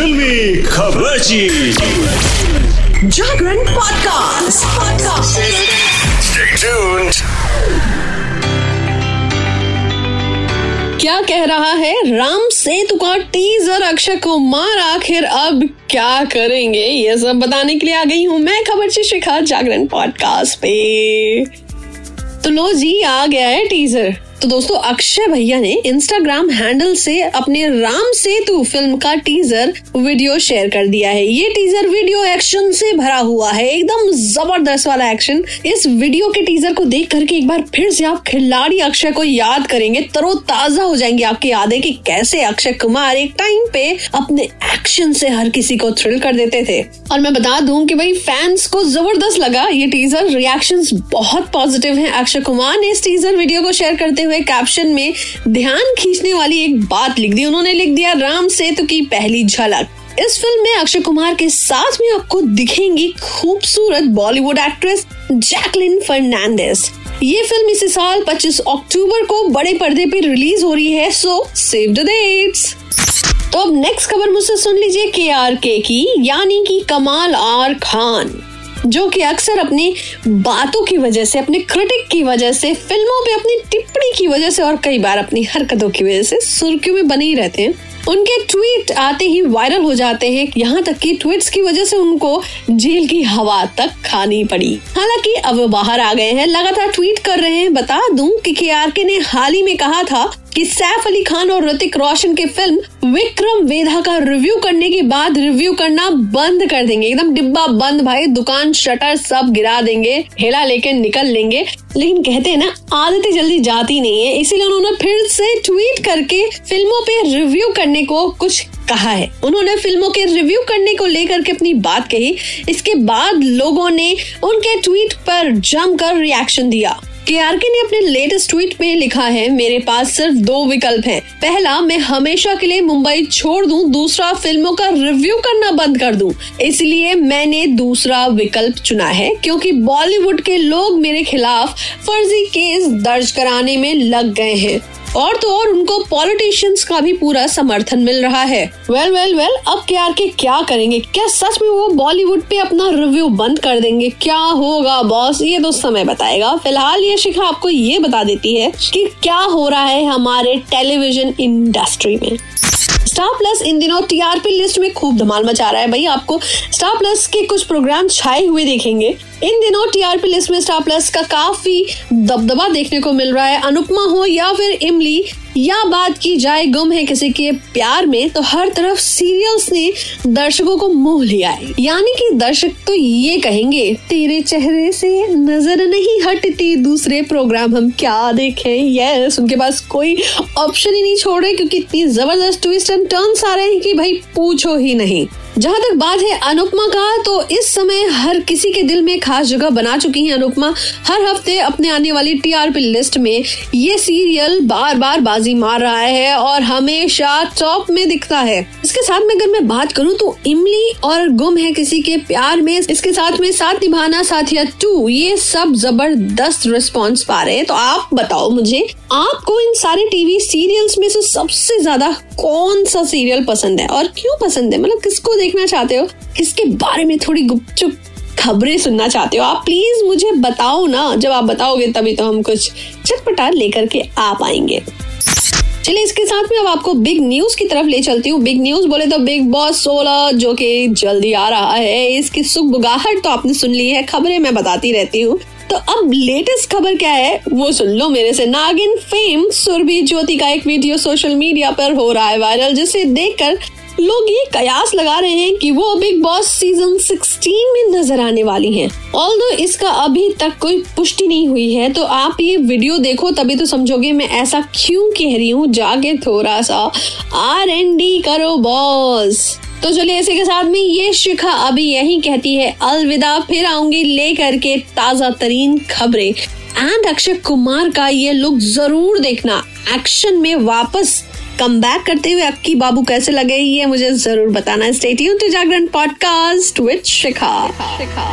फिल्मी खबर जागरण podcast podcast क्या कह रहा है? राम सेतु का टीजर अक्षय कुमार आखिर अब क्या करेंगे? ये सब बताने के लिए आ गई हूँ मैं खबर ची शिखा जागरण पॉडकास्ट पे। तो लो जी आ गया है टीजर तो दोस्तों, अक्षय भैया ने इंस्टाग्राम हैंडल से अपने राम सेतु फ़िल्म का टीजर वीडियो शेयर कर दिया है। ये टीजर वीडियो एक्शन से भरा हुआ है। एकदम ज़बरदस्त वाला एक्शन इस वीडियो के टीजर को देख करके एक बार फिर से आप खिलाड़ी अक्षय को याद करेंगे। तरोताजा हो जाएँगे आपकी यादें कि कैसे अक्षय कुमार एक टाइम पे अपने एक्शन से हर किसी को थ्रिल कर देते थे। और मैं बता दूँ कि भाई फैंस को ज़बरदस्त लगा ये टीजर रिएक्शंस बहुत पॉजिटिव हैं। अक्षय कुमार ने इस टीजर वीडियो को शेयर करते हुए कैप्शन में ध्यान खींचने वाली एक बात लिख दी उन्होंने, लिख दिया, राम सेतु की पहली झलक। इस फ़िल्म में अक्षय कुमार के साथ में आपको दिखेंगी खूबसूरत बॉलीवुड एक्ट्रेस जैकलिन फर्नांडिस ये फ़िल्म इसी साल 25 अक्टूबर को बड़े पर्दे पे रिलीज़ हो रही है सो सेव द डेट्स तो अब नेक्स्ट खबर मुझसे सुन लीजिए के आर के की, यानी कि कमाल आर खान। जो कि अक्सर अपनी बातों की वजह से, अपने क्रिटिक की वजह से, फ़िल्मों पे अपनी टिप्पणी की वजह से और कई बार अपनी हरकतों की वजह से सुर्खियों में बने ही रहते हैं। उनके ट्वीट आते ही वायरल हो जाते हैं। यहाँ तक कि ट्वीट्स की वजह से उनको जेल की हवा तक खानी पड़ी। हालाँकि अब वो बाहर आ गए हैं, लगातार ट्वीट कर रहे हैं। बता दूँ कि के ने हाल ही में कहा था कि सैफ अली खान और ऋतिक रोशन की फ़िल्म विक्रम वेधा का रिव्यू करने के बाद रिव्यू करना बंद कर देंगे। एकदम डिब्बा बंद भाई, दुकान, शटर सब गिरा देंगे, हेला लेके निकल लेंगे। लेकिन कहते हैं ना, आदतें जल्दी जाती नहीं है, इसीलिए उन्होंने फिर से ट्वीट करके फ़िल्मों पे रिव्यू करने को कुछ कहा है। उन्होंने फ़िल्मों के रिव्यू करने को लेकर के अपनी बात कही। इसके बाद लोगों ने उनके ट्वीट पर जमकर रिएक्शन दिया। के आर के ने अपने लेटेस्ट ट्वीट में लिखा है, मेरे पास सिर्फ़ दो विकल्प हैं। पहला, मैं हमेशा के लिए मुंबई छोड़ दूँ, दूसरा, फ़िल्मों का रिव्यू करना बंद कर दूँ। इसलिए मैंने दूसरा विकल्प चुना है, क्योंकि बॉलीवुड के लोग मेरे खिलाफ फर्जी केस दर्ज कराने में लग गए हैं। और तो और उनको पॉलिटिशियंस का भी पूरा समर्थन मिल रहा है। वेल वेल वेल अब के आर के क्या करेंगे? क्या सच में वो बॉलीवुड पे अपना रिव्यू बंद कर देंगे? क्या होगा बॉस ये तो समय बताएगा। फ़िलहाल ये शिखा आपको ये बता देती है कि क्या हो रहा है हमारे टेलीविज़न इंडस्ट्री में। स्टार प्लस इन दिनों टीआरपी लिस्ट में खूब धमाल मचा रहा है। भाई, आपको स्टार प्लस के कुछ प्रोग्राम छाए हुए देखेंगे। इन दिनों टीआरपी लिस्ट में स्टार प्लस का काफ़ी दबदबा देखने को मिल रहा है। अनुपमा हो या फिर इमली, या बात की जाए गुम है किसी के प्यार में तो हर तरफ़ सीरियल्स ने दर्शकों को मोह लिया है। यानी कि दर्शक तो ये कहेंगे, तेरे चेहरे से नज़र नहीं हटती, दूसरे प्रोग्राम हम क्या देखें? यस उनके पास कोई ऑप्शन ही नहीं छोड़ रहे क्योंकि इतनी ज़बरदस्त ट्विस्ट एंड टर्न्स आ रहे हैं कि भाई पूछो ही नहीं। जहाँ तक बात है अनुपमा का तो इस समय हर किसी के दिल में खास जगह बना चुकी है अनुपमा। हर हफ़्ते अपने आने वाली टीआरपी लिस्ट में ये सीरियल बार बार बाजी मार रहा है और हमेशा टॉप में दिखता है। इसके साथ में अगर मैं बात करूँ तो इमली और गुम है किसी के प्यार में। इसके साथ में साथ निभाना साथिया टू, ये सब ज़बरदस्त रिस्पॉन्स पा रहे हैं। तो आप बताओ मुझे, आपको इन सारे टीवी सीरियल्स में से सबसे ज़्यादा कौन सा सीरियल पसंद है और क्यों पसंद है? मतलब किसको देखना चाहते हो? किसके बारे में थोड़ी गुपचुप खबरें सुनना चाहते हो? आप प्लीज़ मुझे बताओ ना। जब आप बताओगे तभी तो हम कुछ चटपटा लेकर के आ पाएँगे। चलिए, इसके साथ में अब आपको बिग न्यूज़ की तरफ़ ले चलती हूँ। बिग न्यूज़ बोले तो बिग बॉस सोलह जो कि जल्दी आ रहा है, इसकी सुख बुगाहट तो आपने सुन ली है, खबरें मैं बताती रहती हूँ। तो अब लेटेस्ट खबर क्या है, वो सुन लो मेरे से। नागिन फेम सुरभि ज्योति का एक वीडियो सोशल मीडिया पर हो रहा है वायरल जिसे देखकर लोग ये कयास लगा रहे हैं कि वो बिग बॉस सीज़न 16 में नज़र आने वाली हैं। ऑल इसका अभी तक कोई पुष्टि नहीं हुई है तो आप ये वीडियो देखो तभी तो समझोगे मैं ऐसा क्यों कह रही हूँ। जाके थोड़ा सा आर एन डी करो बॉस तो चलिए इसी के साथ में ये शिखा अभी यही कहती है, अलविदा, फिर आऊँगी लेकर के ताज़ा तरीन खबरें। एंड अक्षय कुमार का ये लुक ज़रूर देखना। एक्शन में वापस कम बैक करते हुए अक्की बाबू कैसे लगे, ये मुझे ज़रूर बताना। State to Jagran podcast with Shikha Shikha